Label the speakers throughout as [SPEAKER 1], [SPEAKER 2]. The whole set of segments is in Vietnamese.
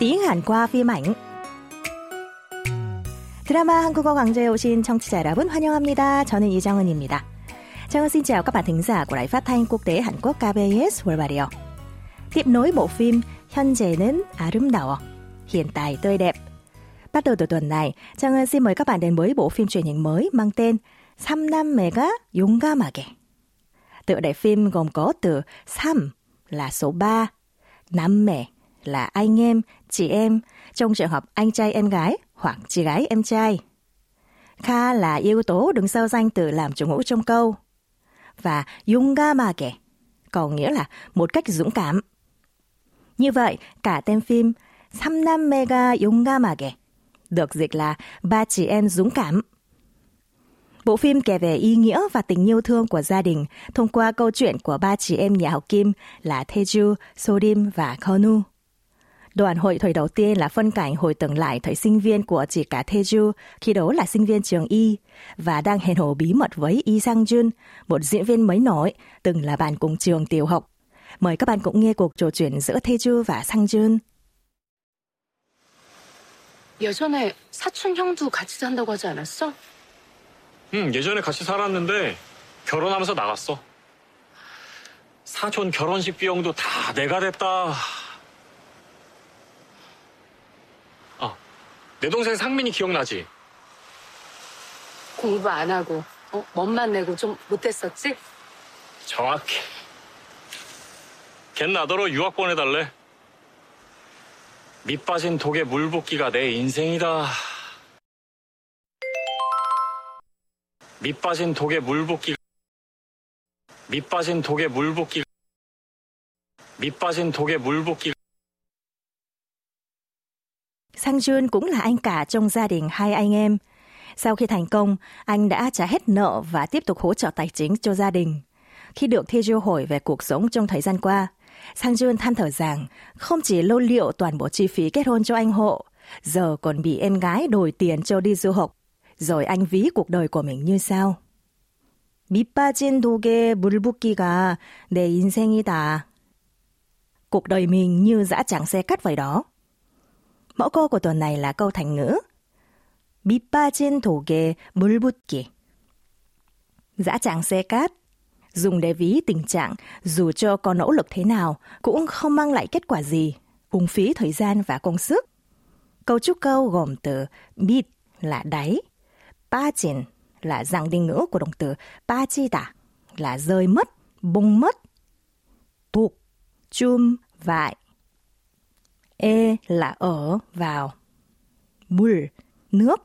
[SPEAKER 1] tiếng Hàn qua phim ảnh. 드라마 한국어 강좌에 오신 청취자 여러분 환영합니다. 저는 이정은입니다. Chào xin chào các bạn thính giả của Đài Phát thanh Quốc tế Hàn Quốc KBS World Radio. Tiếp nối bộ phim 현재는 아름다워, hiện tại tươi đẹp. Bắt đầu từ tuần này, Trang Ân xin mời các bạn đến với bộ phim truyền hình mới mang tên 삼남매가 용감하게. Tựa đề phim gồm có từ 삼 là số 3, 남매 là anh em, chị em, trong trường hợp anh trai em gái hoặc chị gái em trai. Kha là yếu tố đứng sau danh từ làm chủ ngữ trong câu. Và Yunga mà kể, còn nghĩa là một cách dũng cảm. Như vậy, cả tên phim Samnam Mega Yunga mà kể được dịch là ba chị em dũng cảm. Bộ phim kể về ý nghĩa và tình yêu thương của gia đình thông qua câu chuyện của ba chị em nhà học Kim là Theju, Sodim và Konu. Đoạn hội thời đầu tiên là phân cảnh hồi tưởng lại thời sinh viên của chị cả Teju khi đó là sinh viên trường Y và đang hẹn hò bí mật với Y Sang Jun, một diễn viên mới nổi, từng là bạn cùng trường tiểu học. Mời các bạn cũng nghe cuộc trò chuyện giữa Teju và Sang Jun.
[SPEAKER 2] 예전에 사촌 형도 같이 산다고 하지 않았어?
[SPEAKER 3] 응, 예전에 같이 살았는데 결혼하면서 나갔어. 사촌 결혼식 비용도 다 내가 냈다. 내 동생 상민이 기억나지?
[SPEAKER 2] 공부 안 하고 어? 멋만 내고 좀 못했었지?
[SPEAKER 3] 정확해. 걘 나더러 유학 보내달래. 밑 빠진 독에 물 붓기가 내 인생이다. 밑 빠진 독에 물 붓기. 밑 빠진 독에 물 붓기. 밑 빠진 독에 물 붓기.
[SPEAKER 1] Sang Jun cũng là anh cả trong gia đình hai anh em. Sau khi thành công, anh đã trả hết nợ và tiếp tục hỗ trợ tài chính cho gia đình. Khi được Taejo hỏi về cuộc sống trong thời gian qua, Sang Jun than thở rằng không chỉ lô liệu toàn bộ chi phí kết hôn cho anh hộ, giờ còn bị em gái đổi tiền cho đi du học. Rồi anh ví cuộc đời của mình như sau. 밑빠진 독에 물 붓기가 내 인생이다. Cuộc đời mình như dã tràng xe cắt vậy đó. Mẫu câu của tuần này là câu thành ngữ. 밑빠진 독에 물 붓기. Dã tràng xe cát dùng để ví tình trạng dù cho có nỗ lực thế nào cũng không mang lại kết quả gì, uổng phí thời gian và công sức. Câu trúc câu gồm từ mít là đáy, 빠진 là dạng định ngữ của động từ 빠지다 là rơi mất, bung mất. 독, chum, vại. E là ở, vào. 물, nước.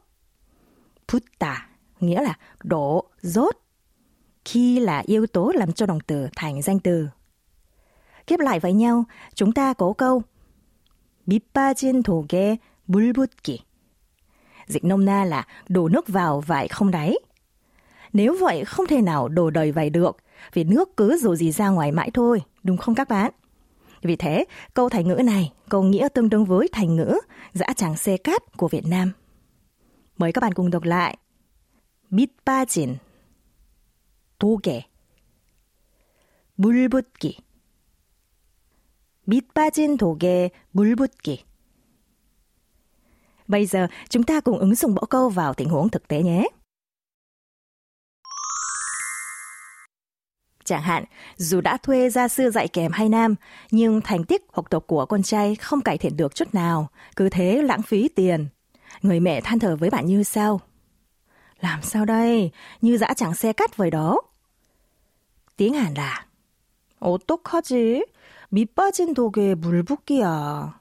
[SPEAKER 1] 붓다 nghĩa là đổ, rốt. Khi là yếu tố làm cho động từ thành danh từ. Kiếp lại với nhau, chúng ta có câu 밑빠진 독에 물 붓기. Dịch nôm na là đổ nước vào vải không đáy. Nếu vậy không thể nào đổ đầy vải được, vì nước cứ dù gì ra ngoài mãi thôi, đúng không các bạn? Vì thế, câu thành ngữ này có nghĩa tương đương với thành ngữ dã tràng xe cát của Việt Nam. Mời các bạn cùng đọc lại. Mít ba triển Tô ghẻ Bùl bút kỳ Mít ba triển tô ghẻ Bùl bút kỳ Bây giờ, chúng ta cùng ứng dụng bỏ câu vào tình huống thực tế nhé. Chẳng hạn, dù đã thuê gia sư dạy kèm hai năm, nhưng thành tích học tập của con trai không cải thiện được chút nào, cứ thế lãng phí tiền. Người mẹ than thở với bạn như sau. Làm sao đây? Như dã chẳng xe cắt vậy đó. Tiếng Hàn là 어떡하지? 밑 빠진 독에 물 붓기야.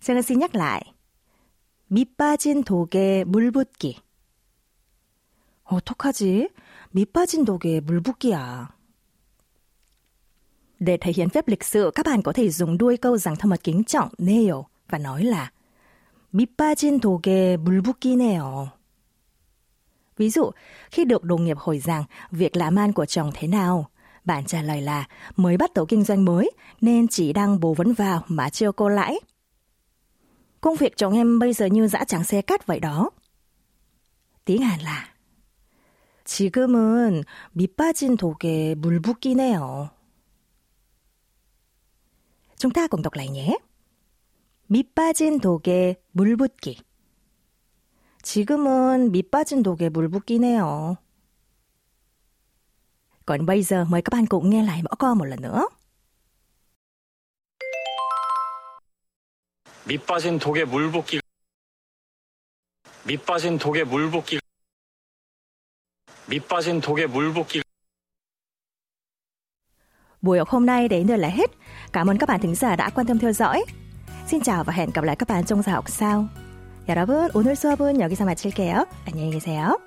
[SPEAKER 1] 제가 xin nhắc lại. 밑 빠진 독에 물 붓기. 어떡하지? 밑 빠진 독에 물 붓기야. Để thể hiện phép lịch sự, các bạn có thể dùng đuôi câu rằng thân mật kính trọng 네요 và nói là 밑 빠진 독에 물 붓기네요. Ví dụ, khi được đồng nghiệp hỏi rằng việc làm ăn của chồng thế nào, bạn trả lời là mới bắt đầu kinh doanh mới nên chỉ đang bù vấn vào mà chưa cô lãi. Công việc chồng em bây giờ như dã tràng xe cắt vậy đó. tiếng Hàn là 지금은 밑 빠진 독에 물 붓기네요. Đọc lại nhé. 밑 빠진 독에 물 붓기. 지금은 밑 빠진 독에 물 붓기네요. Còn bây giờ mời các bạn cùng nghe lại mẫu câu một lần nữa.
[SPEAKER 3] 밑 빠진 독에 물 붓기 밑 빠진 독에 물 붓기 밑 빠진 독에 물 붓기
[SPEAKER 1] Buổi học hôm nay đến đây là hết. Cảm ơn các bạn thính giả đã quan tâm theo dõi. Xin chào và hẹn gặp lại các bạn trong giờ học sau. 여러분, 오늘 수업은 여기서 마칠게요. 안녕히 계세요.